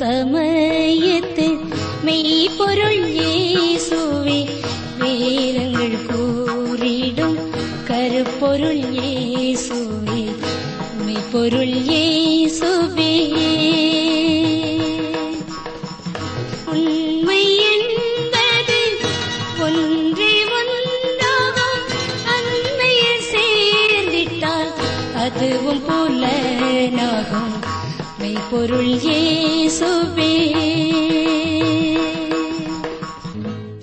സമയത്ത് മെയ് പൊരുൾ യേസുവേ വേരങ്ങൾ കൂരിടും കരുപ്പൊരുൾ യേസുവേ பொருள் சுபே உண்மை என்பது ஒன்றே சேர்ந்திட்டால் அதுவும் புலனாகும். மெய்ப்பொருள்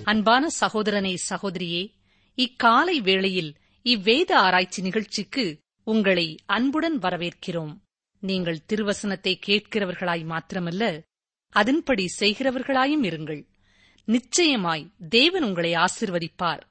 அன்பான சகோதரனே சகோதரியே இக்காலை வேளையில் இவ்வேத ஆராய்ச்சி நிகழ்ச்சிக்கு உங்களை அன்புடன் வரவேற்கிறோம். நீங்கள் திருவசனத்தை கேட்கிறவர்களாய் மாத்திரமல்ல அதன்படி செய்கிறவர்களாயும் இருங்கள். நிச்சயமாய் தேவன் உங்களை ஆசிர்வதிப்பார்.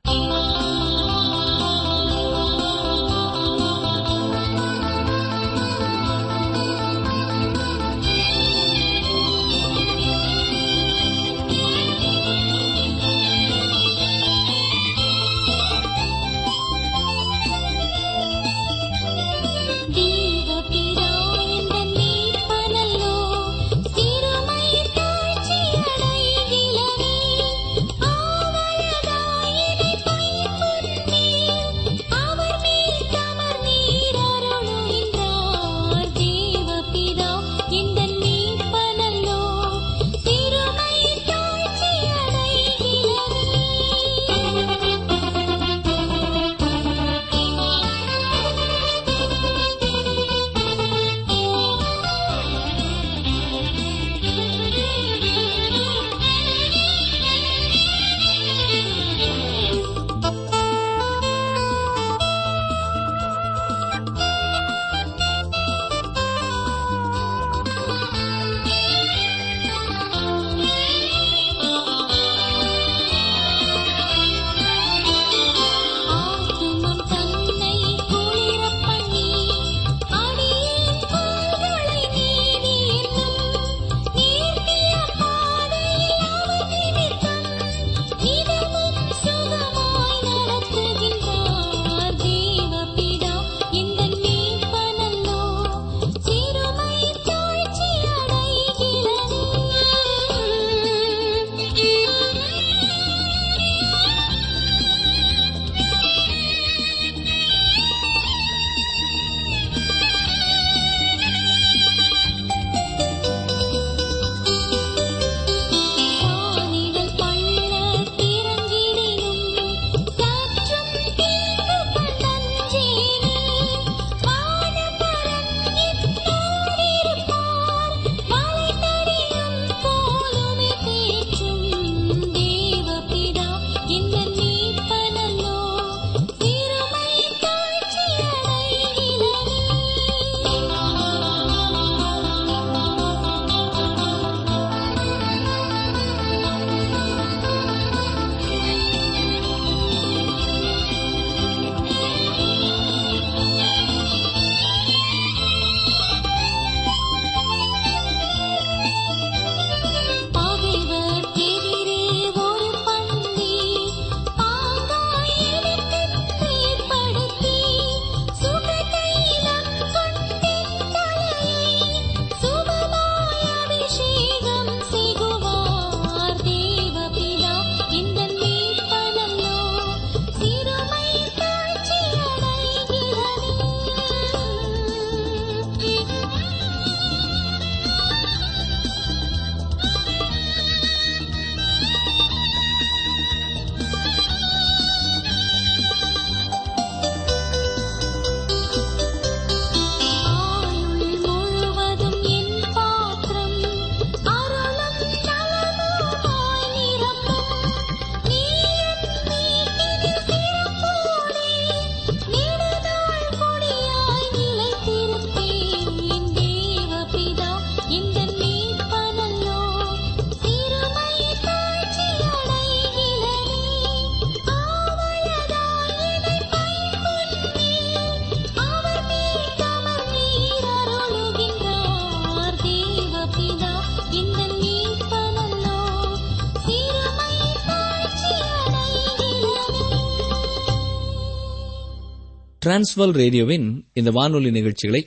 டிரான்ஸ்வல் ரேடியோவின் இந்த வானொலி நிகழ்ச்சிகளை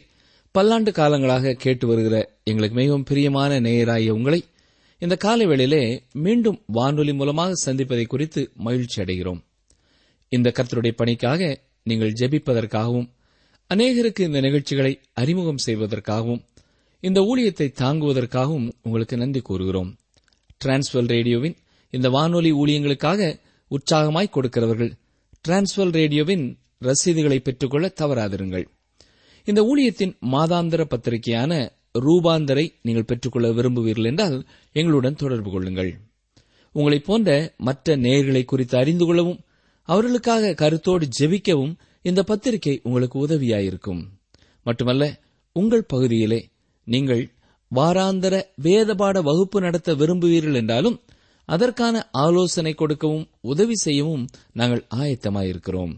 பல்லாண்டு காலங்களாக கேட்டு வருகிற எங்களுக்கு மிகவும் பிரியமான நேயராகிய உங்களை இந்த காலை வேளையிலே மீண்டும் வானொலி மூலமாக சந்திப்பதை குறித்து மகிழ்ச்சி அடைகிறோம். இந்த கர்த்தருடைய பணிக்காக நீங்கள் ஜெபிப்பதற்காகவும் அநேகருக்கு இந்த நிகழ்ச்சிகளை அறிமுகம் செய்வதற்காகவும் இந்த ஊழியத்தை தாங்குவதற்காகவும் உங்களுக்கு நன்றி கூறுகிறோம். டிரான்ஸ்வல் ரேடியோவின் இந்த வானொலி ஊழியங்களுக்காக உற்சாகமாய் கொடுக்கிறவர்கள் டிரான்ஸ்வல் ரேடியோவின் ரசீதுகளை பெற்றுக்கொள்ள தவறாதிருங்கள். இந்த ஊழியத்தின் மாதாந்திர பத்திரிகையான ரூபாந்தரை நீங்கள் பெற்றுக்கொள்ள விரும்புவீர்கள் என்றால் எங்களுடன் தொடர்பு கொள்ளுங்கள். உங்களைப் போன்ற மற்ற நேயர்களை குறித்து அறிந்து கொள்ளவும் அவர்களுக்காக கருத்தோடு ஜெபிக்கவும் இந்த பத்திரிகை உங்களுக்கு உதவியாயிருக்கும். மட்டுமல்ல உங்கள் பகுதியிலே நீங்கள் வாராந்தர வேதபாட வகுப்பு நடத்த விரும்புவீர்கள் என்றாலும் அதற்கான ஆலோசனை கொடுக்கவும் உதவி செய்யவும் நாங்கள் ஆயத்தமாயிருக்கிறோம்.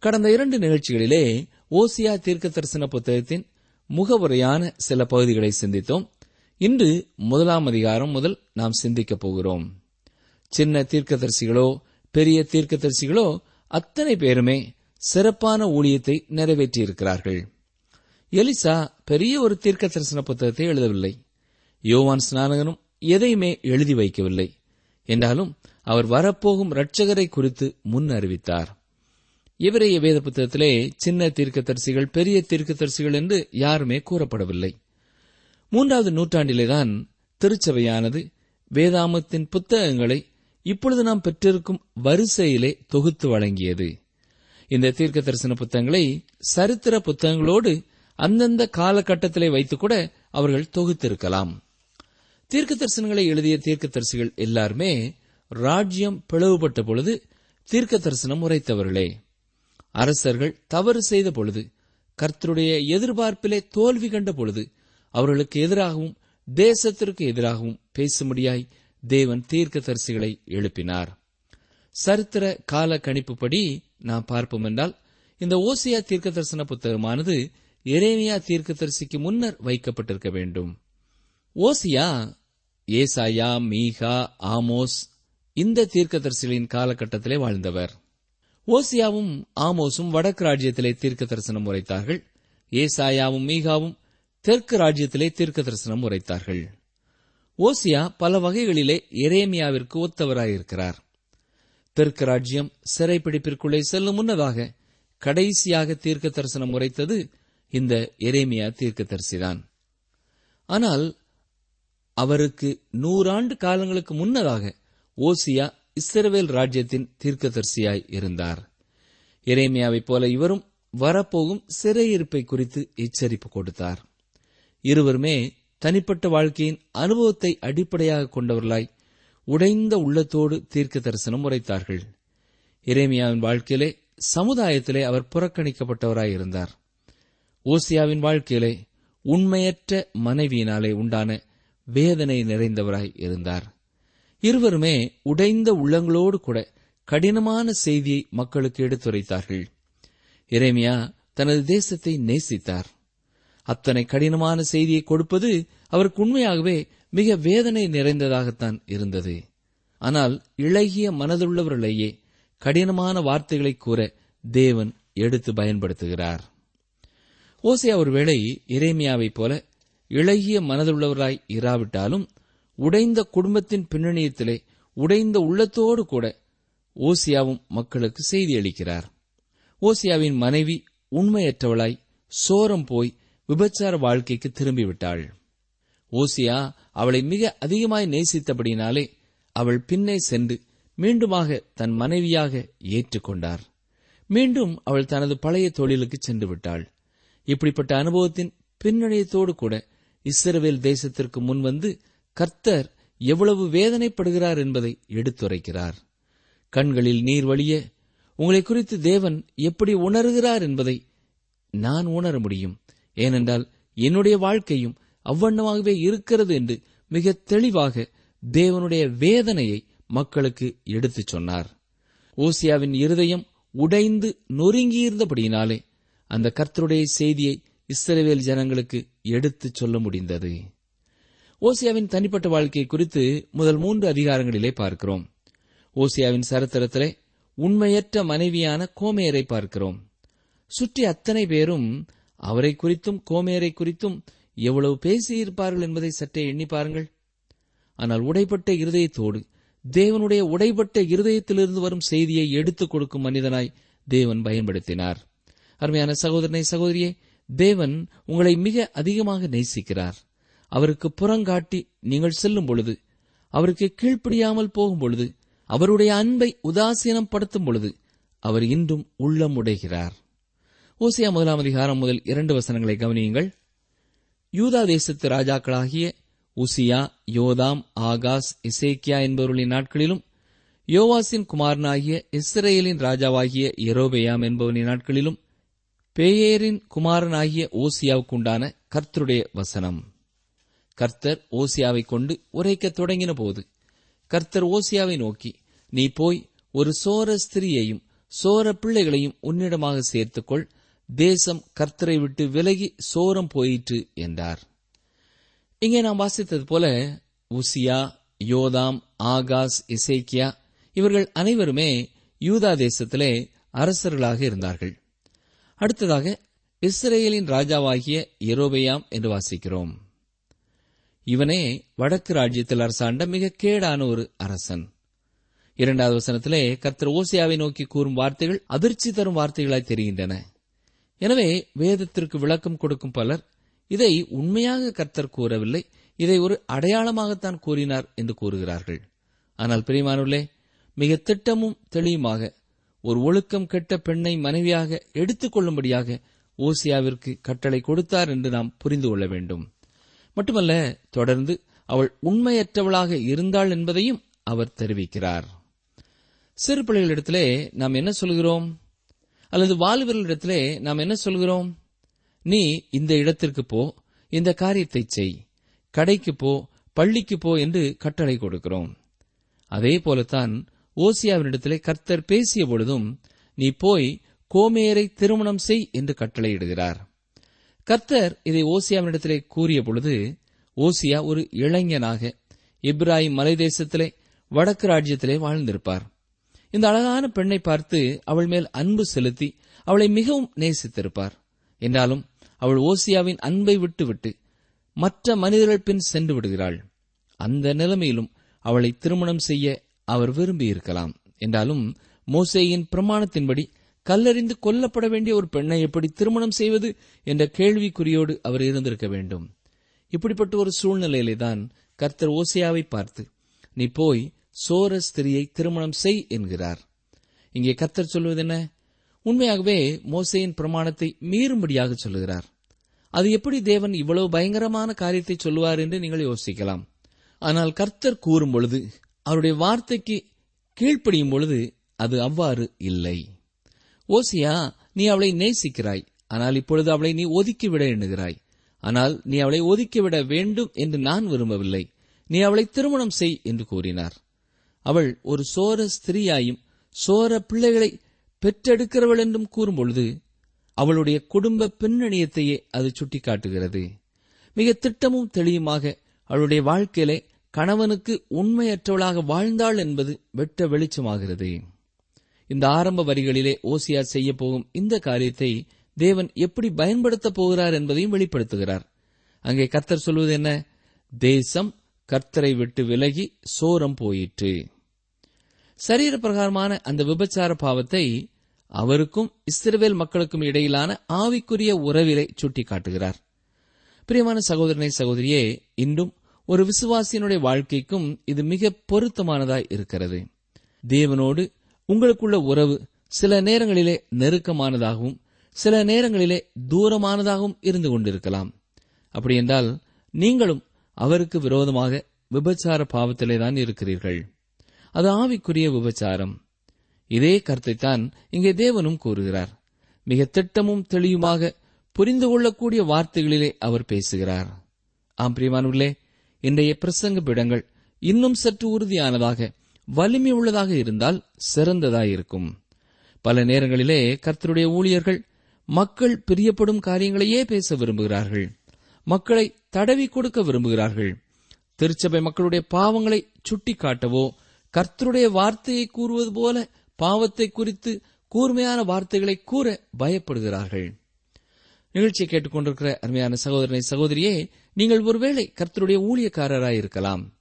கடந்த இரண்டு நிகழ்ச்சிகளிலே ஓசியா தீர்க்க தரிசன புத்தகத்தின் முகவுரையான சில பகுதிகளை சிந்தித்தோம். இன்று முதலாம் அதிகாரம் முதல் நாம் சிந்திக்கப் போகிறோம். சின்ன தீர்க்கதரிசிகளோ பெரிய தீர்க்கதரிசிகளோ அத்தனை பேருமே சிறப்பான ஊழியத்தை நிறைவேற்றியிருக்கிறார்கள். எலிசா பெரிய ஒரு தீர்க்க தரிசன புத்தகத்தை எழுதவில்லை. யோவான் ஸ்நானகனும் எதையுமே எழுதி வைக்கவில்லை. என்றாலும் அவர் வரப்போகும் இரட்சகரை குறித்து முன் அறிவித்தார் இவரைய வேத புத்தகத்திலே சின்ன தீர்க்கதரிசிகள் பெரிய தீர்க்கதரிசிகள் என்று யாருமே கூறப்படவில்லை. மூன்றாவது நூற்றாண்டிலேதான் திருச்சபையானது வேதாமத்தின் புத்தகங்களை இப்பொழுது நாம் பெற்றிருக்கும் வரிசையிலே தொகுத்து வழங்கியது. இந்த தீர்க்க தரிசன புத்தகங்களை சரித்திர புத்தகங்களோடு அந்தந்த காலகட்டத்திலே வைத்துக்கூட அவர்கள் தொகுத்திருக்கலாம். தீர்க்க தரிசனங்களை எழுதிய தீர்க்க தரிசிகள் எல்லாருமே ராஜ்யம் பிளவுபட்ட பொழுது தீர்க்க தரிசனம் உரைத்தவர்களே. அரசர்கள் தவறு செய்த பொழுது கர்த்தருடைய எதிர்பார்ப்பிலே தோல்வி கண்ட பொழுது அவர்களுக்கு எதிராகவும் தேசத்திற்கு எதிராகவும் பேசும்படியாய் தேவன் தீர்க்க தரிசிகளை எழுப்பினார். சரித்திர கால கணிப்புப்படி நாம் பார்ப்போம் என்றால் இந்த ஓசியா தீர்க்க தரிசன புத்தகமானது இரேமியா தீர்க்க தரிசிக்கு முன்னர் வைக்கப்பட்டிருக்க வேண்டும். ஓசியா ஏசாயா மீகா ஆமோஸ் இந்த தீர்க்கதரிசிகளின் காலகட்டத்திலே வாழ்ந்தவர். ஓசியாவும் ஆமோசும் வடக்கு ராஜ்யத்திலே தீர்க்க தரிசனம் உரைத்தார்கள். ஏசாயாவும் மீகாவும் தெற்கு ராஜ்யத்திலே தீர்க்க தரிசனம் உரைத்தார்கள். ஓசியா பல வகைகளிலே எரேமியாவிற்கு ஒத்தவராயிருக்கிறார். தெற்கு ராஜ்யம் சிறைப்பிடிப்பிற்குள்ளே செல்லும் முன்னதாக கடைசியாக தீர்க்க தரிசனம் உரைத்தது இந்த எரேமியா தீர்க்கதரிசிதான். ஆனால் அவருக்கு நூறாண்டு காலங்களுக்கு முன்னதாக ஓசியா இஸ்ரவேல் ராஜ்யத்தின் தீர்க்கதரிசியாய் இருந்தார். இறைமையாவைப் போல இவரும் வரப்போகும் சிறையிருப்பை குறித்து எச்சரிப்பு கொடுத்தார். இருவருமே தனிப்பட்ட வாழ்க்கையின் அனுபவத்தை அடிப்படையாக கொண்டவர்களாய் உடைந்த உள்ளத்தோடு தீர்க்க தரிசனம் உரைத்தார்கள். இறைமையாவின் வாழ்க்கையிலே சமுதாயத்திலே அவர் புறக்கணிக்கப்பட்டவராய் இருந்தார். ஓசியாவின் வாழ்க்கையிலே உண்மையற்ற மனைவியினாலே உண்டான வேதனை நிறைந்தவராய் இருந்தார். இருவருமே உடைந்த உள்ளங்களோடு கூட கடினமான செய்தியை மக்களுக்கு எடுத்துரைத்தார்கள். இறைமையா தனது தேசத்தை நேசித்தார். அத்தனை கடினமான செய்தியை கொடுப்பது அவருக்கு உண்மையாகவே மிக வேதனை நிறைந்ததாகத்தான் இருந்தது. ஆனால் இளகிய மனதுள்ளவர்களையே கடினமான வார்த்தைகளை கூற தேவன் எடுத்து பயன்படுத்துகிறார். ஓசியா ஒருவேளை இறைமியாவைப் போல இளகிய மனதுள்ளவராய் இராவிட்டாலும் உடைந்த குடும்பத்தின் பின்னணியத்திலே உடைந்த உள்ளத்தோடு கூட ஓசியாவும் மக்களுக்கு செய்தி அளிக்கிறார். ஓசியாவின் மனைவி உண்மையற்றவளாய் சோரம் போய் விபச்சார வாழ்க்கைக்கு திரும்பிவிட்டாள். ஓசியா அவளை மிக அதிகமாய் நேசித்தபடினாலே அவள் பின்னே சென்று மீண்டுமாக தன் மனைவியாக ஏற்றுக்கொண்டார். மீண்டும் அவள் தனது பழைய தொழிலுக்கு சென்று விட்டாள் இப்படிப்பட்ட அனுபவத்தின் பின்னணியத்தோடு கூட இஸ்ரவேல் தேசத்திற்கு முன்வந்து கர்த்தர் எவ்வளவு வேதனைப்படுகிறார் என்பதை எடுத்துரைக்கிறார். கண்களில் நீர் வழிய உங்களை குறித்து தேவன் எப்படி உணர்கிறார் என்பதை நான் உணர முடியும். ஏனென்றால் என்னுடைய வாழ்க்கையும் அவ்வண்ணமாகவே இருக்கிறது என்று மிக தெளிவாக தேவனுடைய வேதனையை மக்களுக்கு எடுத்துச் சொன்னார். ஓசியாவின் இருதயம் உடைந்து நொறுங்கியிருந்தபடியினாலே அந்த கர்த்தருடைய செய்தியை இஸ்ரேவேல் ஜனங்களுக்கு எடுத்துச் சொல்ல முடிந்தது. ஓசியாவின் தனிப்பட்ட வாழ்க்கை குறித்து முதல் மூன்று அதிகாரங்களிலே பார்க்கிறோம். ஓசியாவின் சரித்திரத்திலே உண்மையற்ற மனைவியான கோமேயரை பார்க்கிறோம். சுற்றி அத்தனை பேரும் அவரை குறித்தும் கோமேயரை குறித்தும் எவ்வளவு பேசியிருப்பார்கள் என்பதை சற்றே எண்ணி பாருங்கள். ஆனால் உடைப்பட்ட இருதயத்தோடு தேவனுடைய உடைப்பட்ட இருதயத்திலிருந்து வரும் செய்தியை எடுத்துக் கொடுக்கும் மனிதனாய் தேவன் பயன்படுத்தினார். அருமையான சகோதரனை சகோதரியே தேவன் உங்களை மிக அதிகமாக நேசிக்கிறார். அவருக்கு புறங்காட்டி நீங்கள் செல்லும் பொழுது அவருக்கு கீழ்ப்படியாமல் போகும் பொழுது அவருடைய அன்பை உதாசீனம் படுத்தும் பொழுது அவர் இன்றும் உள்ளம் உடைகிறார் ஓசியா முதலாம் அதிகாரம் முதல் இரண்டு வசனங்களை கவனியுங்கள். யூதா தேசத்து ராஜாக்களாகிய உசியா யோதாம் ஆகாஸ் இசேக்கியா என்பவர்களின் நாட்களிலும் யோவாசின் குமாரனாகிய இஸ்ரேலின் ராஜாவாகிய எரோபெயாம் என்பவனின் நாட்களிலும் பேயேரின் குமாரனாகிய ஓசியாவுக்குண்டான கர்த்தருடைய வசனம். கர்த்தர் ஓசியாவை கொண்டு உரைக்கத் தொடங்கின போது கர்த்தர் ஓசியாவை நோக்கி நீ போய் ஒரு சோர ஸ்திரியையும் சோர பிள்ளைகளையும் உன்னிடமாக சேர்த்துக்கொள். தேசம் கர்த்தரை விட்டு விலகி சோரம் போயிற்று என்றார். இங்கே நாம் வாசித்தது போல உசியா யோதாம் ஆகாஸ் இசைக்கியா இவர்கள் அனைவருமே யூதா தேசத்திலே அரசர்களாக இருந்தார்கள். அடுத்ததாக இஸ்ரேலின் ராஜாவாகிய எரோபெயாம் என்று வாசிக்கிறோம். இவனே வடக்கு ராஜ்யத்தில் அரசாண்ட மிக கேடான ஒரு அரசன். இரண்டாவது வசனத்திலே கர்த்தர் ஓசியாவை நோக்கி கூறும் வார்த்தைகள் அதிர்ச்சி தரும் வார்த்தைகளாய் தெரிகின்றன. எனவே வேதத்திற்கு விளக்கம் கொடுக்கும் பலர் இதை உண்மையாக கர்த்தர் கூறவில்லை இதை ஒரு அடையாளமாகத்தான் கூறினார் என்று கூறுகிறார்கள். ஆனால் பிரியமானவர்களே மிக திட்டமும் தெளிவுமாக ஒரு ஒழுக்கம் கெட்ட பெண்ணை மனைவியாக எடுத்துக் கொள்ளும்படியாக ஓசியாவிற்கு கட்டளை கொடுத்தார் என்று நாம் புரிந்து கொள்ள வேண்டும். மட்டுமல்ல தொடர்ந்து அவள் உண்மையற்றவளாக இருந்தாள் என்பதையும் அவர் தெரிவிக்கிறார். சிறு பிள்ளைகளிடத்திலே நாம் என்ன சொல்கிறோம்? அல்லது வாலிபர்களிடத்திலே நாம் என்ன சொல்கிறோம்? நீ இந்த இடத்திற்கு போ இந்த காரியத்தை செய் கடைக்கு போ பள்ளிக்கு போ என்று கட்டளை கொடுக்கிறோம். அதே போலத்தான் ஓசியாவினிடத்திலே கர்த்தர் பேசிய பொழுதும் நீ போய் கோமேயரை திருமணம் செய் என்று கட்டளையிடுகிறார். கர்த்தர் இதை ஓசியாவினிடத்திலே கூறிய பொழுது ஓசியா ஒரு இளைஞனாக இப்ராஹிம் மலைதேசத்திலே வடக்கு ராஜ்யத்திலே வாழ்ந்திருப்பார். இந்த அழகான பெண்ணை பார்த்து அவள் மேல் அன்பு செலுத்தி அவளை மிகவும் நேசித்திருப்பார். என்றாலும் அவள் ஓசியாவின் அன்பை விட்டுவிட்டு மற்ற மனிதர்கள் பின் சென்று விடுகிறாள். அந்த நிலைமையிலும் அவளை திருமணம் செய்ய அவர் விரும்பியிருக்கலாம். என்றாலும் மோசேயின் பிரமாணத்தின்படி கல்லறிந்து கொல்லப்பட வேண்டிய ஒரு பெண்ணை எப்படி திருமணம் செய்வது என்ற கேள்விக்குறியோடு அவர் இருந்திருக்க வேண்டும். இப்படிப்பட்ட ஒரு சூழ்நிலையிலே தான் கர்த்தர் ஓசியாவை பார்த்து நீ போய் சோர ஸ்திரியை திருமணம் செய் என்கிறார். இங்கே கர்த்தர் சொல்வது என்ன? உண்மையாகவே மோசையின் பிரமாணத்தை மீறும்படியாக சொல்லுகிறார். அது எப்படி தேவன் இவ்வளவு பயங்கரமான காரியத்தை சொல்லுவார் என்று நீங்கள் யோசிக்கலாம். ஆனால் கர்த்தர் கூறும் பொழுது அவருடைய வார்த்தைக்கு கீழ்ப்படியும் பொழுது அது அவ்வாறு இல்லை. ஓசியா நீ அவளை நேசிக்கிறாய். ஆனால் இப்பொழுது அவளை நீ ஒதுக்கிவிட எண்ணுகிறாய். ஆனால் நீ அவளை ஒதுக்கிவிட வேண்டும் என்று நான் விரும்பவில்லை. நீ அவளை திருமணம் செய் என்று கூறினார். அவள் ஒரு சோர ஸ்திரீயாயும் சோர பிள்ளைகளை பெற்றெடுக்கிறவள் என்றும் கூறும்பொழுது அவளுடைய குடும்ப பின்னணியத்தையே அது சுட்டிக்காட்டுகிறது. மிக திட்டமும் தெளியுமாக அவளுடைய வாழ்க்கையிலே கணவனுக்கு உண்மையற்றவளாக வாழ்ந்தாள் என்பது வெட்ட வெளிச்சமாகிறது. இந்த ஆரம்ப வரிகளிலே ஓசியா செய்ய போகும் இந்த காரியத்தை தேவன் எப்படி பயன்படுத்தப் போகிறார் என்பதையும் வெளிப்படுத்துகிறார். அங்கே கர்த்தர் சொல்வது என்ன? தேசம் கர்த்தரை விட்டு விலகி சோரம் போயிற்று. சரீர பிரகாரமான அந்த விபச்சார பாவத்தை அவருக்கும் இஸ்ரவேல் மக்களுக்கும் இடையிலான ஆவிக்குரிய உறவிலை சுட்டிக்காட்டுகிறார். பிரியமான சகோதரனை சகோதரியே இன்றும் ஒரு விசுவாசியினுடைய வாழ்க்கைக்கும் இது மிக பொருத்தமானதாய் இருக்கிறது. தேவனோடு உங்களுக்குள்ள உறவு சில நேரங்களிலே நெருக்கமானதாகவும் சில நேரங்களிலே தூரமானதாகவும் இருந்து கொண்டிருக்கலாம். அப்படி என்றால் நீங்களும் அவருக்கு விரோதமாக விபச்சார பாவத்திலே தான் இருக்கிறீர்கள். அது ஆவிக்குரிய விபச்சாரம். இதே கருத்தைத்தான் இங்கே தேவனும் கூறுகிறார். மிக திட்டமும் தெளிவுமாக புரிந்து கொள்ளக்கூடிய வார்த்தைகளிலே அவர் பேசுகிறார். ஆம் பிரியமானவர்களே இன்றைய பிரசங்க பிடங்கள் இன்னும் சற்று உறுதியானதாக வலிமை உள்ளதாக இருந்தால் சிறந்ததாயிருக்கும். பல நேரங்களிலே கர்த்தருடைய ஊழியர்கள் மக்கள் பிரியப்படும் காரியங்களையே பேச விரும்புகிறார்கள். மக்களை தடவி கொடுக்க விரும்புகிறார்கள். திருச்சபை மக்களுடைய பாவங்களை சுட்டிக்காட்டவோ கர்த்தருடைய வார்த்தையை கூறுவது போல பாவத்தை குறித்து கூர்மையான வார்த்தைகளை கூற பயப்படுகிறார்கள். நிகழ்ச்சியை கேட்டுக்கொண்டிருக்கிற அருமையான சகோதரனை சகோதரியே நீங்கள் ஒருவேளை கர்த்தருடைய ஊழியக்காரராயிருக்கலாம். இருக்கலாம்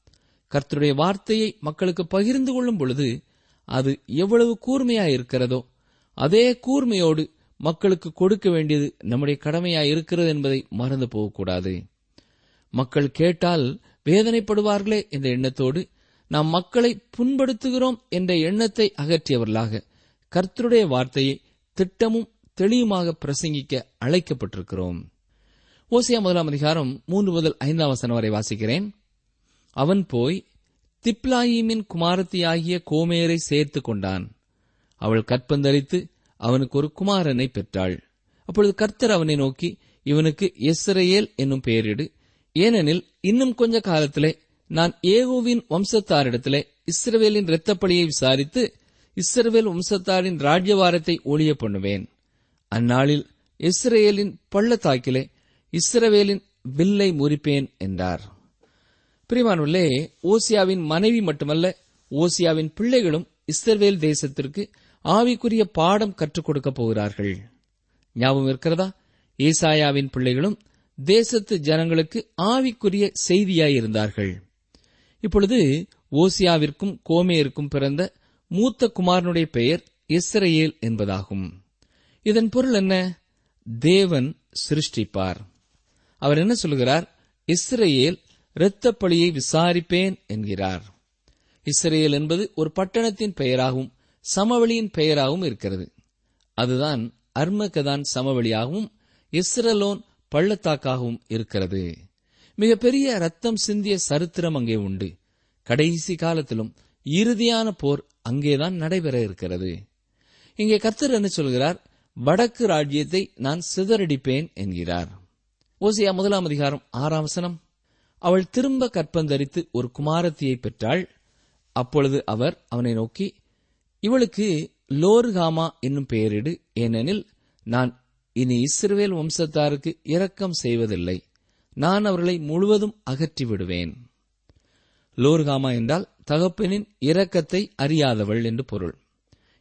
கர்த்தருடைய வார்த்தையை மக்களுக்கு பகிர்ந்து கொள்ளும் பொழுது அது எவ்வளவு கூர்மையாயிருக்கிறதோ அதே கூர்மையோடு மக்களுக்கு கொடுக்க வேண்டியது நம்முடைய கடமையாய் இருக்கிறது என்பதை மறந்து போகக்கூடாது. மக்கள் கேட்டால் வேதனைப்படுவார்களே என்ற எண்ணத்தோடு நாம் மக்களை புண்படுத்துகிறோம் என்ற எண்ணத்தை அகற்றியவர்களாக கர்த்தருடைய வார்த்தையை திட்டமும் தெளிவுமாக பிரசங்கிக்க அழைக்கப்பட்டிருக்கிறோம். ஓசியா முதலாம் அதிகாரம் மூன்று முதல் ஐந்தாம் வசனம் வரை வாசிக்கிறேன். அவன் போய் திப்லாயிமின் குமாரத்தியாகிய கோமேரை சேர்த்து கொண்டான். அவள் கற்பந்தரித்து அவனுக்கு ஒரு குமாரனை பெற்றாள். அப்பொழுது கர்த்தர் அவனை நோக்கி இவனுக்கு எஸ்ரேல் என்னும் பெயரிடு. ஏனெனில் இன்னும் கொஞ்ச காலத்திலே நான் ஏகோவின் வம்சத்தாரிடத்திலே இஸ்ரவேலின் இரத்தப்பழியை விசாரித்து இஸ்ரவேல் வம்சத்தாரின் ராஜ்யவாரத்தை ஒழிய பண்ணுவேன். அந்நாளில் இஸ்ரேலின் பள்ளத்தாக்கிலே இஸ்ரவேலின் வில்லை முறிப்பேன் என்றார். பிரிமானுள்ளே ஓசியாவின் மனைவி மட்டுமல்ல ஓசியாவின் பிள்ளைகளும் இஸ்ரவேல் தேசத்திற்கு ஆவிக்குரிய பாடம் கற்றுக் கொடுக்கப் போகிறார்கள். ஞாபகம் இருக்கிறதா? ஏசாயாவின் பிள்ளைகளும் தேசத்து ஜனங்களுக்கு ஆவிக்குரிய செய்தியாயிருந்தார்கள் இப்பொழுது ஓசியாவிற்கும் கோமேருக்கும் பிறந்த மூத்த குமாரனுடைய பெயர் இஸ்ரேல் என்பதாகும். இதன் பொருள் என்ன? தேவன் சிருஷ்டிப்பார். அவர் என்ன சொல்கிறார்? இஸ்ரேல் இரத்தப்பழியை விசாரிப்பேன் என்கிறார். இஸ்ரேல் என்பது ஒரு பட்டணத்தின் பெயராகவும் சமவெளியின் பெயராகவும் இருக்கிறது. அதுதான் அர்மகதான் சமவெளியாகவும் இஸ்ரலோன் பள்ளத்தாக்காகவும் இருக்கிறது. மிகப்பெரிய ரத்தம் சிந்திய சரித்திரம் அங்கே உண்டு. கடைசி காலத்திலும் இறுதியான போர் அங்கேதான் நடைபெற இருக்கிறது. இங்கே கர்த்தர் என்ன சொல்கிறார்? வடக்கு ராஜ்யத்தை நான் சிதறடிப்பேன் என்கிறார். ஓசியா முதலாம் அதிகாரம் ஆறாம் வசனம். அவள் திரும்ப கற்பந்தரித்து ஒரு குமாரத்தியை பெற்றாள். அப்பொழுது அவர் அவனை நோக்கி இவளுக்கு லோர்காமா என்னும் பெயரிடு. ஏனெனில் நான் இனி இஸ்ரவேல் வம்சத்தாருக்கு இரக்கம் செய்வதில்லை. நான் அவர்களை முழுவதும் அகற்றி விடுவேன். லோர்காமா என்றால் தகப்பனின் இரக்கத்தை அறியாதவள் என்று பொருள்.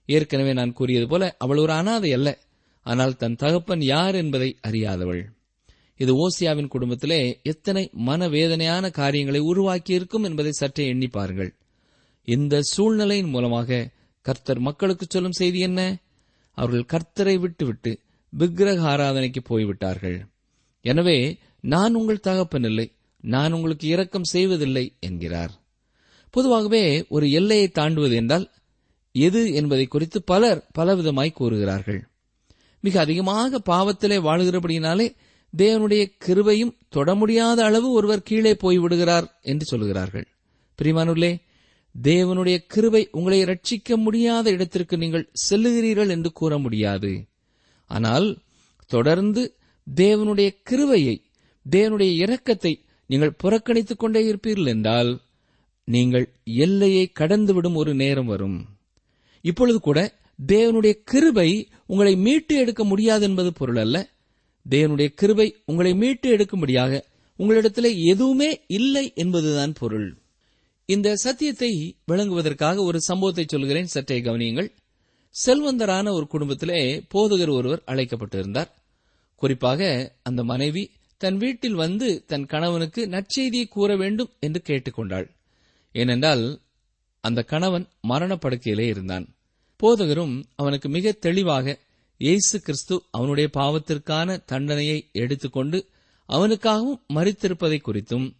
ஏற்கனவே நான் கூறியது போல அவள் ஒரு அனாதை அல்ல. ஆனால் தன் தகப்பன் யார் என்பதை அறியாதவள். இது ஓசியாவின் குடும்பத்திலே எத்தனை மனவேதனையான காரியங்களை உருவாக்கி இருக்கும் என்பதை சற்றே எண்ணி பாருங்கள். இந்த சூழ்நிலையின் மூலமாக கர்த்தர் மக்களுக்கு சொல்லும் செய்தி என்ன? அவர்கள் கர்த்தரை விட்டுவிட்டு விக்கிரக ஆராதனைக்கு போய்விட்டார்கள். எனவே நான் உங்கள் தகப்பன் இல்லை நான் உங்களுக்கு இரக்கம் செய்வதில்லை என்கிறார். பொதுவாகவே ஒரு எல்லையை தாண்டுவது என்றால் எது என்பதை குறித்து பலர் பலவிதமாய் கூறுகிறார்கள். மிக அதிகமாக பாவத்திலே வாழுகிறபடியினாலே தேவனுடைய கிருபையும் தொட முடியாத அளவு ஒருவர் கீழே போய்விடுகிறார் என்று சொல்கிறார்கள். பிரிமானுள்ளே தேவனுடைய கிருபை உங்களை ரட்சிக்க முடியாத இடத்திற்கு நீங்கள் செல்லுகிறீர்கள் என்று கூற முடியாது. ஆனால் தொடர்ந்து தேவனுடைய கிருபையை தேவனுடைய இரக்கத்தை நீங்கள் புறக்கணித்துக் கொண்டே இருப்பீர்கள் என்றால் நீங்கள் எல்லையை கடந்துவிடும் ஒரு நேரம் வரும். இப்பொழுது கூட தேவனுடைய கிருபை உங்களை மீட்டு எடுக்க முடியாது என்பது பொருள் அல்ல தேவனுடைய கிருபை உங்களை மீட்டு எடுக்கும்படியாக உங்களிடத்தில் எதுவுமே இல்லை என்பதுதான் பொருள். இந்த சத்தியத்தை விளங்குவதற்காக ஒரு சம்பவத்தை சொல்கிறேன். சற்றே கவனியுங்கள். செல்வந்தரான ஒரு குடும்பத்திலே போதகர் ஒருவர் அழைக்கப்பட்டிருந்தார். குறிப்பாக அந்த மனைவி தன் வீட்டில் வந்து தன் கணவனுக்கு நற்செய்தியை கூற வேண்டும் என்று கேட்டுக்கொண்டாள். ஏனென்றால் அந்த கணவன் மரணப்படுக்கையிலே இருந்தான். போதகரும் அவனுக்கு மிக தெளிவாக இயேசு கிறிஸ்து அவனுடைய பாவத்திற்கான தண்டனையை எடுத்துக்கொண்டு அவனுக்காகவும் மறித்திருப்பதை குறித்தும்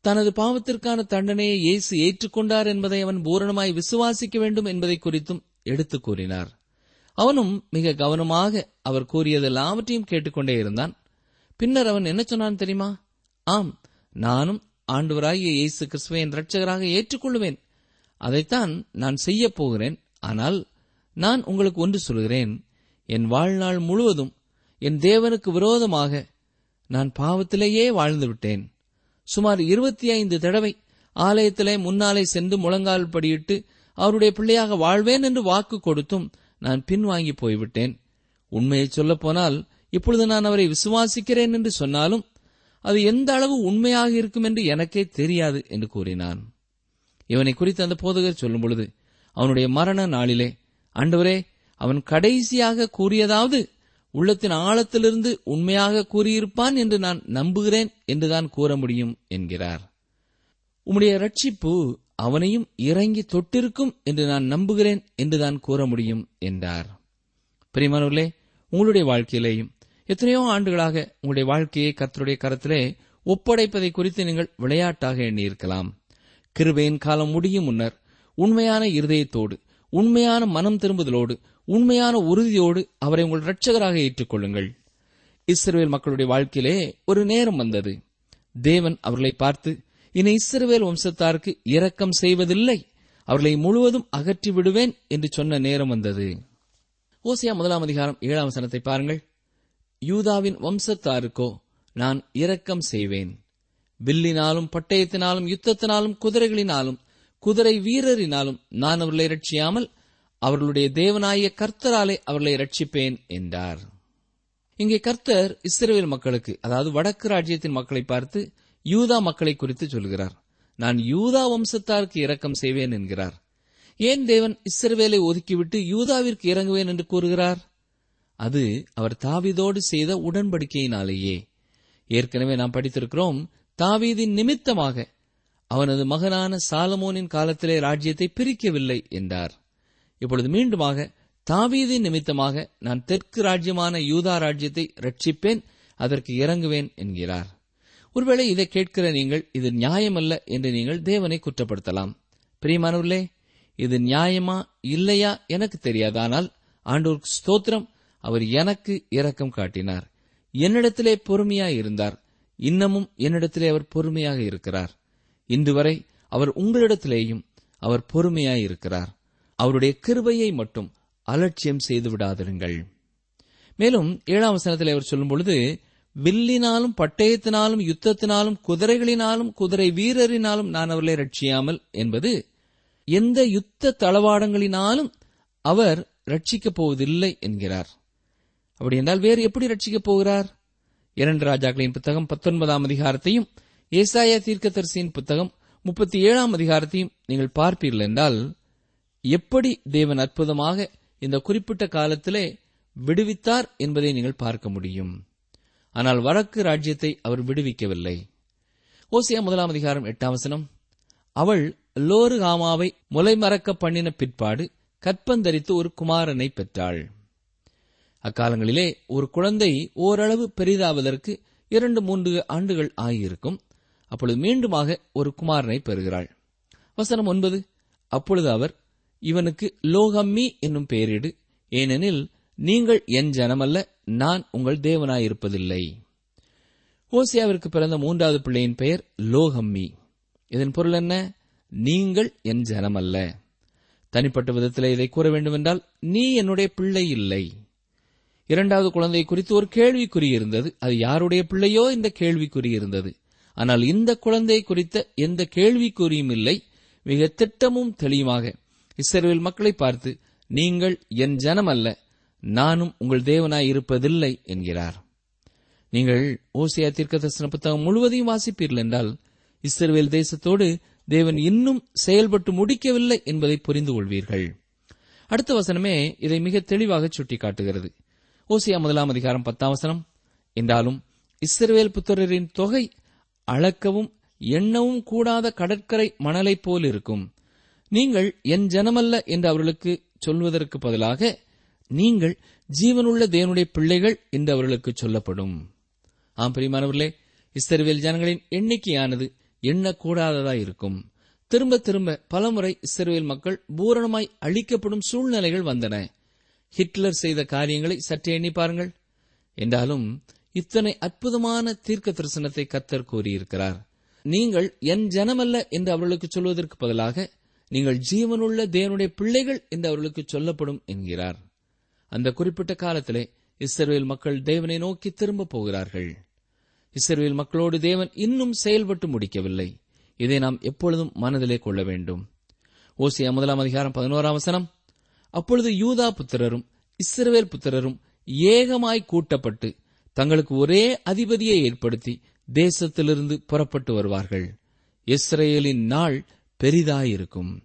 தனது பாவத்திற்கான தண்டனையை இயேசு ஏற்றுக்கொண்டார் என்பதை அவன் பூரணமாய் விசுவாசிக்க வேண்டும் என்பதை குறித்தும் எடுத்துக் கூறினார். அவனும் மிக கவனமாக அவர் கூறியதெல்லாவற்றையும் கேட்டுக்கொண்டே இருந்தான். பின்னர் அவன் என்ன சொன்னான் தெரியுமா? ஆம் நானும் ஆண்டவராகிய இயேசு கிறிஸ்துவை என் ரட்சகராக ஏற்றுக்கொள்வேன் அதைத்தான் நான் செய்யப் போகிறேன். ஆனால் நான் உங்களுக்கு ஒன்று சொல்கிறேன். என் வாழ்நாள் முழுவதும் என் தேவனுக்கு விரோதமாக நான் பாவத்திலேயே வாழ்ந்து விட்டேன் சுமார் இருபத்தி ஐந்து தடவை ஆலயத்திலே முன்னாலே சென்று முழங்கால் படியிட்டு அவருடைய பிள்ளையாக வாழ்வேன் என்று வாக்கு கொடுத்தும் நான் பின்வாங்கி போய்விட்டேன். உண்மையை சொல்லப்போனால் இப்பொழுது நான் அவரை விசுவாசிக்கிறேன் என்று சொன்னாலும் அது எந்த அளவு உண்மையாக இருக்கும் என்று எனக்கே தெரியாது என்று கூறினான். இவனை குறித்து அந்த போதகர் சொல்லும் பொழுது அவனுடைய மரண நாளிலே ஆண்டவரே அவன் கடைசியாக கூறியதாவது உள்ளத்தின் ஆழத்திலிருந்து உண்மையாக கூறியிருப்பான் என்று நான் நம்புகிறேன் என்றுதான் கூற முடியும் என்கிறார். உம்முடைய ரட்சிப்பு அவனையும் இறங்கி தொட்டிருக்கும் என்று நான் நம்புகிறேன் என்றுதான் கூற முடியும் என்றார். பிரிமானவர்களே உங்களுடைய வாழ்க்கையிலேயும் எத்தனையோ ஆண்டுகளாக உங்களுடைய வாழ்க்கையை கர்த்தருடைய கரத்திலே ஒப்படைப்பதை குறித்து நீங்கள் விளையாட்டாக எண்ணியிருக்கலாம். கிருபையின் காலம் முடியும் முன்னர் உண்மையான இருதயத்தோடு உண்மையான மனம் திரும்புதலோடு உண்மையான உறுதியோடு அவரை உங்கள் இரட்சகராக ஏற்றுக்கொள்ளுங்கள். இஸ்ரவேல் மக்களுடைய வாழ்க்கையிலே ஒரு நேரம் வந்தது. தேவன் அவர்களை பார்த்து இனி இஸ்ரவேல் வம்சத்தாருக்கு இரக்கம் செய்வதில்லை. அவர்களை முழுவதும் அகற்றி விடுவேன் என்று சொன்ன நேரம் வந்தது. ஓசியா முதலாம் அதிகாரம் ஏழாம் வசனத்தை பாருங்கள். யூதாவின் வம்சத்தாருக்கோ நான் இரக்கம் செய்வேன். வில்லினாலும் பட்டயத்தினாலும் யுத்தத்தினாலும் குதிரைகளினாலும் குதிரை வீரரினாலும் நான் அவர்களை ரட்சியாமல் அவர்களுடைய தேவனாய கர்த்தராலே அவர்களை ரட்சிப்பேன் என்றார். இங்கே கர்த்தர் இஸ்ரவேல் மக்களுக்கு அதாவது வடக்கு ராஜ்யத்தின் மக்களை பார்த்து யூதா மக்களை குறித்து சொல்கிறார். நான் யூதா வம்சத்தாருக்கு இரக்கம் செய்வேன் என்கிறார். ஏன் தேவன் இஸ்ரவேலை ஒதுக்கிவிட்டு யூதாவிற்கு இறங்குவேன் என்று கூறுகிறார்? அது அவர் தாவீதோடு செய்த உடன்படிக்கையினாலேயே. ஏற்கனவே நாம் படித்திருக்கிறோம் தாவீதின் நிமித்தமாக அவனது மகனான சாலமோனின் காலத்திலே ராஜ்யத்தை பிரிக்கவில்லை என்றார். இப்பொழுது மீண்டுமாக தாவீதின் நிமித்தமாக நான் தெற்கு ராஜ்யமான யூதா ராஜ்யத்தை ரட்சிப்பேன் அதற்கு இறங்குவேன் என்கிறார். ஒருவேளை இதை கேட்கிற நீங்கள் இது நியாயமல்ல என்று நீங்கள் தேவனை குற்றப்படுத்தலாம். பிரியமானவர்களே இது நியாயமா இல்லையா எனக்கு தெரியாது. ஆனால் ஆண்டோர் ஸ்தோத்திரம் அவர் எனக்கு இரக்கம் காட்டினார். என்னிடத்திலே பொறுமையாக இருந்தார். இன்னமும் என்னிடத்திலே அவர் பொறுமையாக இருக்கிறார். இன்று வரை அவர் உங்களிடத்திலேயும் அவர் பொறுமையாயிருக்கிறார். அவருடைய கிருபையை மட்டும் அலட்சியம் செய்து விடாதிருங்கள். மேலும் ஏழாம் வசனத்தில் அவர் சொல்லும் பொழுது வில்லினாலும் பட்டயத்தினாலும் யுத்தத்தினாலும் குதிரைகளினாலும் குதிரை வீரரினாலும் நான் அவர்களை ரட்சியாமல் என்பது எந்த யுத்த தளவாடங்களினாலும் அவர் ரட்சிக்கப் போவதில்லை என்கிறார். அப்படி என்றால் வேறு எப்படி ரட்சிக்கப் போகிறார்? இரண்டு ராஜாக்களின் புத்தகம் பத்தொன்பதாம் அதிகாரத்தையும் ஏசாயா தீர்க்கதரிசியின் புத்தகம் முப்பத்தி ஏழாம் அதிகாரத்தையும் நீங்கள் பார்ப்பீர்கள் என்றால் எப்படி தேவன் அற்புதமாக இந்த குறிப்பிட்ட காலத்திலே விடுவித்தார் என்பதை நீங்கள் பார்க்க முடியும். ஆனால் வடக்கு ராஜ்யத்தை அவர் விடுவிக்கவில்லை. ஓசியா முதலாம் அதிகாரம் எட்டாம் வசனம் அவள் லோரு காமாவை முலைமறக்க பண்ணின பிற்பாடு கற்பந்தரித்து ஒரு குமாரனை பெற்றாள். அக்காலங்களிலே ஒரு குழந்தை ஓரளவு பெரிதாவதற்கு இரண்டு மூன்று ஆண்டுகள் ஆகியிருக்கும். அப்பொழுது மீண்டுமாக ஒரு குமாரனை பெறுகிறாள். வசனம் ஒன்பது. அப்பொழுது அவர் இவனுக்கு லோகம்மி என்னும் பெயரிடு. ஏனெனில் நீங்கள் என் ஜனமல்ல நான் உங்கள் தேவனாயிருப்பதில்லை. ஓசியாவிற்கு பிறந்த மூன்றாவது பிள்ளையின் பெயர் லோகம்மி. இதன் பொருள் என்ன? நீங்கள் என் ஜனமல்ல. தனிப்பட்ட விதத்தில் இதை கூற வேண்டுமென்றால் நீ என்னுடைய பிள்ளை இல்லை. இரண்டாவது குழந்தை குறித்து ஒரு கேள்விக்குறி இருந்தது அது யாருடைய பிள்ளையோ இந்த கேள்விக்குறி இருந்தது ஆனால் இந்த குழந்தை குறித்த எந்த கேள்விக்குறியும் இல்லை. மிக திட்டமும் தெளிவாக. இஸ்ரேல் மக்களை பார்த்து நீங்கள் என் ஜனம் அல்ல நானும் உங்கள் தேவனாய் இருப்பதில்லை என்கிறார். நீங்கள் ஓசியா தீர்க்க தரிசன புத்தகம் முழுவதையும் வாசிப்பீர்கள் என்றால் இஸ்ரேல் தேசத்தோடு தேவன் இன்னும் செயல்பட்டு முடிக்கவில்லை என்பதை புரிந்து கொள்வீர்கள். அடுத்த வசனமே இதை மிக தெளிவாக சுட்டிக்காட்டுகிறது. ஓசியா முதலாம் அதிகாரம் பத்தாம் வசனம் என்றாலும் இஸ்ரேல் புத்திரரின் தொகை அளக்கவும் எண்ணவும் கூடாத கடற்கரை மணலைப் போல் இருக்கும் நீங்கள் என் ஜனமல்ல என்று அவர்களுக்கு சொல்வதற்கு பதிலாக நீங்கள் ஜீவனுள்ள தேவனுடைய பிள்ளைகள் என்று அவர்களுக்கு சொல்லப்படும். ஆம் பிரியமானவர்களே இஸ்ரவேல் ஜனங்களின் எண்ணிக்கையானது எண்ணக்கூடாததாய் இருக்கும். திரும்ப திரும்ப பலமுறை இஸ்ரேல் மக்கள் பூரணமாய் அழிக்கப்படும் சூழ்நிலைகள் வந்தன. ஹிட்லர் செய்த காரியங்களை சற்றே எண்ணி பாருங்கள். என்றாலும் இத்தனை அற்புதமான தீர்க்க தரிசனத்தை கத்தர் கூறியிருக்கிறார். நீங்கள் என் ஜனமல்ல என்று அவர்களுக்கு சொல்வதற்கு பதிலாக நீங்கள் ஜீவனுள்ள தேவனுடைய பிள்ளைகள் என்று அவர்களுக்கு சொல்லப்படும் என்கிறார். அந்த குறிப்பிட்ட காலத்திலே இஸ்ரேல் மக்கள் தேவனை நோக்கி திரும்ப போகிறார்கள். இஸ்ரேல் மக்களோடு தேவன் இன்னும் செயல்பட்டு முடிக்கவில்லை. இதை நாம் எப்பொழுதும் மனதிலே கொள்ள வேண்டும். ஓசியா முதலாம் அதிகாரம் பதினோராம் வசனம். அப்பொழுது யூதா புத்திரரும் இஸ்ரவேல் புத்திரரும் ஏகமாய் கூட்டப்பட்டு தங்களுக்கு ஒரே அதிபதியை ஏற்படுத்தி தேசத்திலிருந்து புறப்பட்டு வருவார்கள். இஸ்ரேலின் நாள் பெரிதாயிருக்கும்.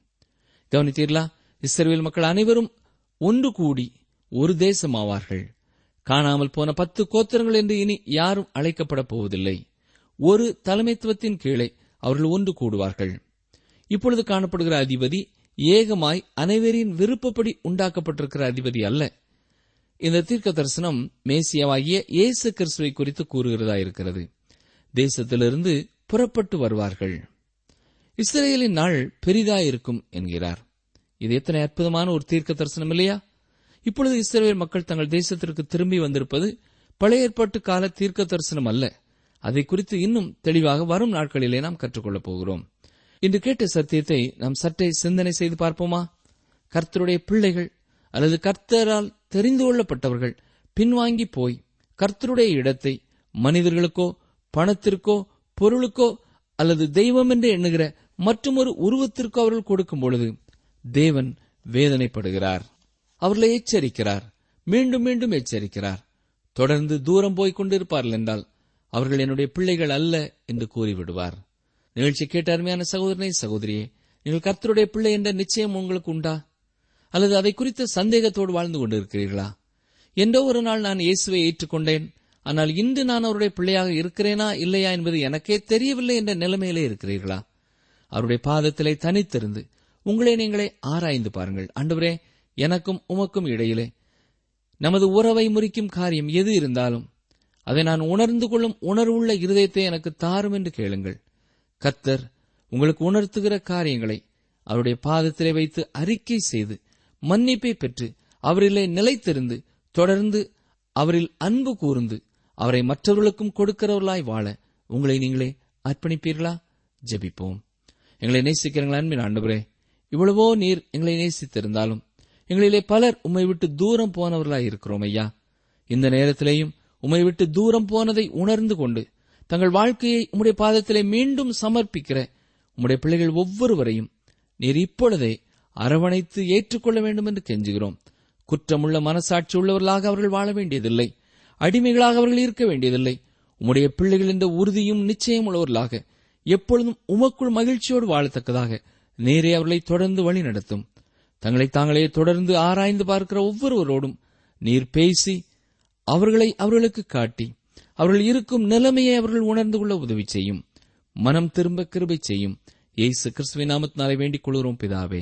கவனித்தீர்களா? இஸ்ரேல் மக்கள் அனைவரும் ஒன்று கூடி ஒரு தேசமாவார்கள். காணாமல் போன பத்து கோத்திரங்கள் என்று இனி யாரும் அழைக்கப்படப் போவதில்லை. ஒரு தலைமைத்துவத்தின் கீழே அவர்கள் ஒன்று கூடுவார்கள். இப்பொழுது காணப்படுகிற அதிபதி ஏகமாய் அனைவரின் விருப்பப்படி உண்டாக்கப்பட்டிருக்கிற அதிபதி அல்ல. இந்த தீர்க்க தரிசனம் மேசியாவாகிய இயேசு கிறிஸ்துவை குறித்து கூறுகிறதா இருக்கிறது. தேசத்திலிருந்து புறப்பட்டு வருவார்கள். இஸ்ரேலின் நாள் பெரிதாயிருக்கும் என்கிறார். இது எத்தனை அற்புதமான ஒரு தீர்க்க தரிசனம் இல்லையா? இப்பொழுது இஸ்ரேல் மக்கள் தங்கள் தேசத்திற்கு திரும்பி வந்திருப்பது பழைய ஏற்பாட்டு கால தீர்க்க தரிசனம் அல்ல. அதை குறித்து இன்னும் தெளிவாக வரும் நாட்களிலே நாம் கற்றுக்கொள்ளப் போகிறோம். இன்று கேட்ட சத்தியத்தை நாம் சற்றே சிந்தனை செய்து பார்ப்போமா? கர்த்தருடைய பிள்ளைகள் அல்லது கர்த்தரால் தெரிந்து கொள்ளப்பட்டவர்கள் பின்வாங்கி போய் கர்த்தருடைய இடத்தை மனிதர்களுக்கோ பணத்திற்கோ பொருளுக்கோ அல்லது தெய்வம் என்று எண்ணுகிற மற்றொரு உருவத்திற்கோ அவர்கள் கொடுக்கும் பொழுது தேவன் வேதனைப்படுகிறார். அவர்களை எச்சரிக்கிறார். மீண்டும் மீண்டும் எச்சரிக்கிறார். தொடர்ந்து தூரம் போய்க் கொண்டிருப்பார்கள் என்றால் அவர்கள் என்னுடைய பிள்ளைகள் அல்ல என்று கூறிவிடுவார். நிகழ்ச்சி கேட்ட அருமையான சகோதரனை சகோதரியே நீங்கள் கர்த்தருடைய பிள்ளை என்ற நிச்சயம் உங்களுக்கு உண்டா? அல்லது அதை குறித்த சந்தேகத்தோடு வாழ்ந்து கொண்டிருக்கிறீர்களா? என்றோ ஒரு நாள் நான் இயேசுவை ஏற்றுக்கொண்டேன். ஆனால் இன்று நான் அவருடைய பிள்ளையாக இருக்கிறேனா இல்லையா என்பது எனக்கே தெரியவில்லை என்ற நிலைமையிலே இருக்கிறீர்களா? அவருடைய பாதத்திலே தனித்திருந்து உங்களை நீங்களே ஆராய்ந்து பாருங்கள். அன்றுவரே எனக்கும் உமக்கும் இடையிலே நமது உறவை முறிக்கும் காரியம் எது இருந்தாலும் அதை நான் உணர்ந்து கொள்ளும் உணர்வுள்ள இருதயத்தை எனக்கு தாரும் என்று கேளுங்கள். கர்த்தர் உங்களுக்கு உணர்த்துகிற காரியங்களை அவருடைய பாதத்திலே வைத்து அறிக்கை செய்து மன்னிப்பை பெற்று அவரிலே நிலைத்திருந்து தொடர்ந்து அவரில் அன்பு கூர்ந்து அவரை மற்றவர்களுக்கும் கொடுக்கிறவர்களாய் வாழ உங்களை நீங்களே அர்ப்பணிப்பீர்களா? ஜெபிப்போம். எங்களை நேசிக்கிறீங்களா அன்பின் ஆண்டவரே இவ்வளவோ நீர் எங்களை நேசித்திருந்தாலும் எங்களிலே பலர் உம்மை விட்டு தூரம் போனவர்களாய் இருக்கிறோம் ஐயா. இந்த நேரத்திலேயும் உம்மை விட்டு தூரம் போனதை உணர்ந்து கொண்டு தங்கள் வாழ்க்கையை உம்முடைய பாதத்திலே மீண்டும் சமர்ப்பிக்கிற உம்முடைய பிள்ளைகள் ஒவ்வொருவரையும் நீர் இப்பொழுதே அரவணைத்து ஏற்றுக்கொள்ள வேண்டும் என்று கெஞ்சுகிறோம். குற்றமுள்ள மனசாட்சி உள்ளவர்களாக அவர்கள் வாழ வேண்டியதில்லை. அடிமைகளாக அவர்கள் இருக்க வேண்டியதில்லை. உம்முடைய பிள்ளைகள் என்ற உறுதியும் நிச்சயம் உள்ளவர்களாக எப்பொழுதும் உமக்குள் மகிழ்ச்சியோடு வாழத்தக்கதாக நேரே அவர்களை தொடர்ந்து வழி நடத்தும். தங்களை தாங்களே தொடர்ந்து ஆராய்ந்து பார்க்கிற ஒவ்வொருவரோடும் நீர் பேசி அவர்களை அவர்களுக்கு காட்டி அவர்கள் இருக்கும் நிலைமையை அவர்கள் உணர்ந்து கொள்ள உதவி செய்யும். மனம் திரும்ப கிருபை செய்யும். ஏசு கிறிஸ்துவின் நாமத்தினாலே வேண்டிக் கொள்கிறோம் பிதாவே.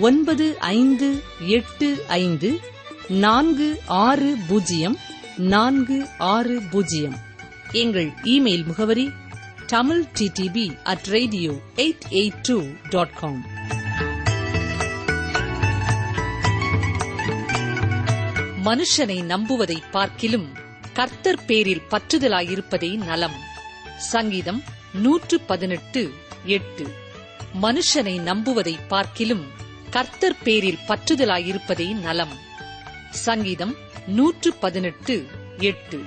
ஒன்பது ஐந்து எட்டு ஐந்து நான்கு ஆறு பூஜ்ஜியம் நான்கு ஆறு பூஜ்ஜியம். எங்கள் இமெயில் முகவரி Tamil DTP at radio eight eight two dot com. மனுஷனை நம்புவதை பார்க்கிலும் கர்த்தர் பேரில் பற்றுதலாயிருப்பதே நலம். சங்கீதம் நூற்று பதினெட்டு எட்டு. மனுஷனை நம்புவதை பார்க்கிலும் கர்த்தர் பேரில் பற்றுதலாயிருப்பதே நலம். சங்கீதம் நூற்று பதினெட்டு எட்டு.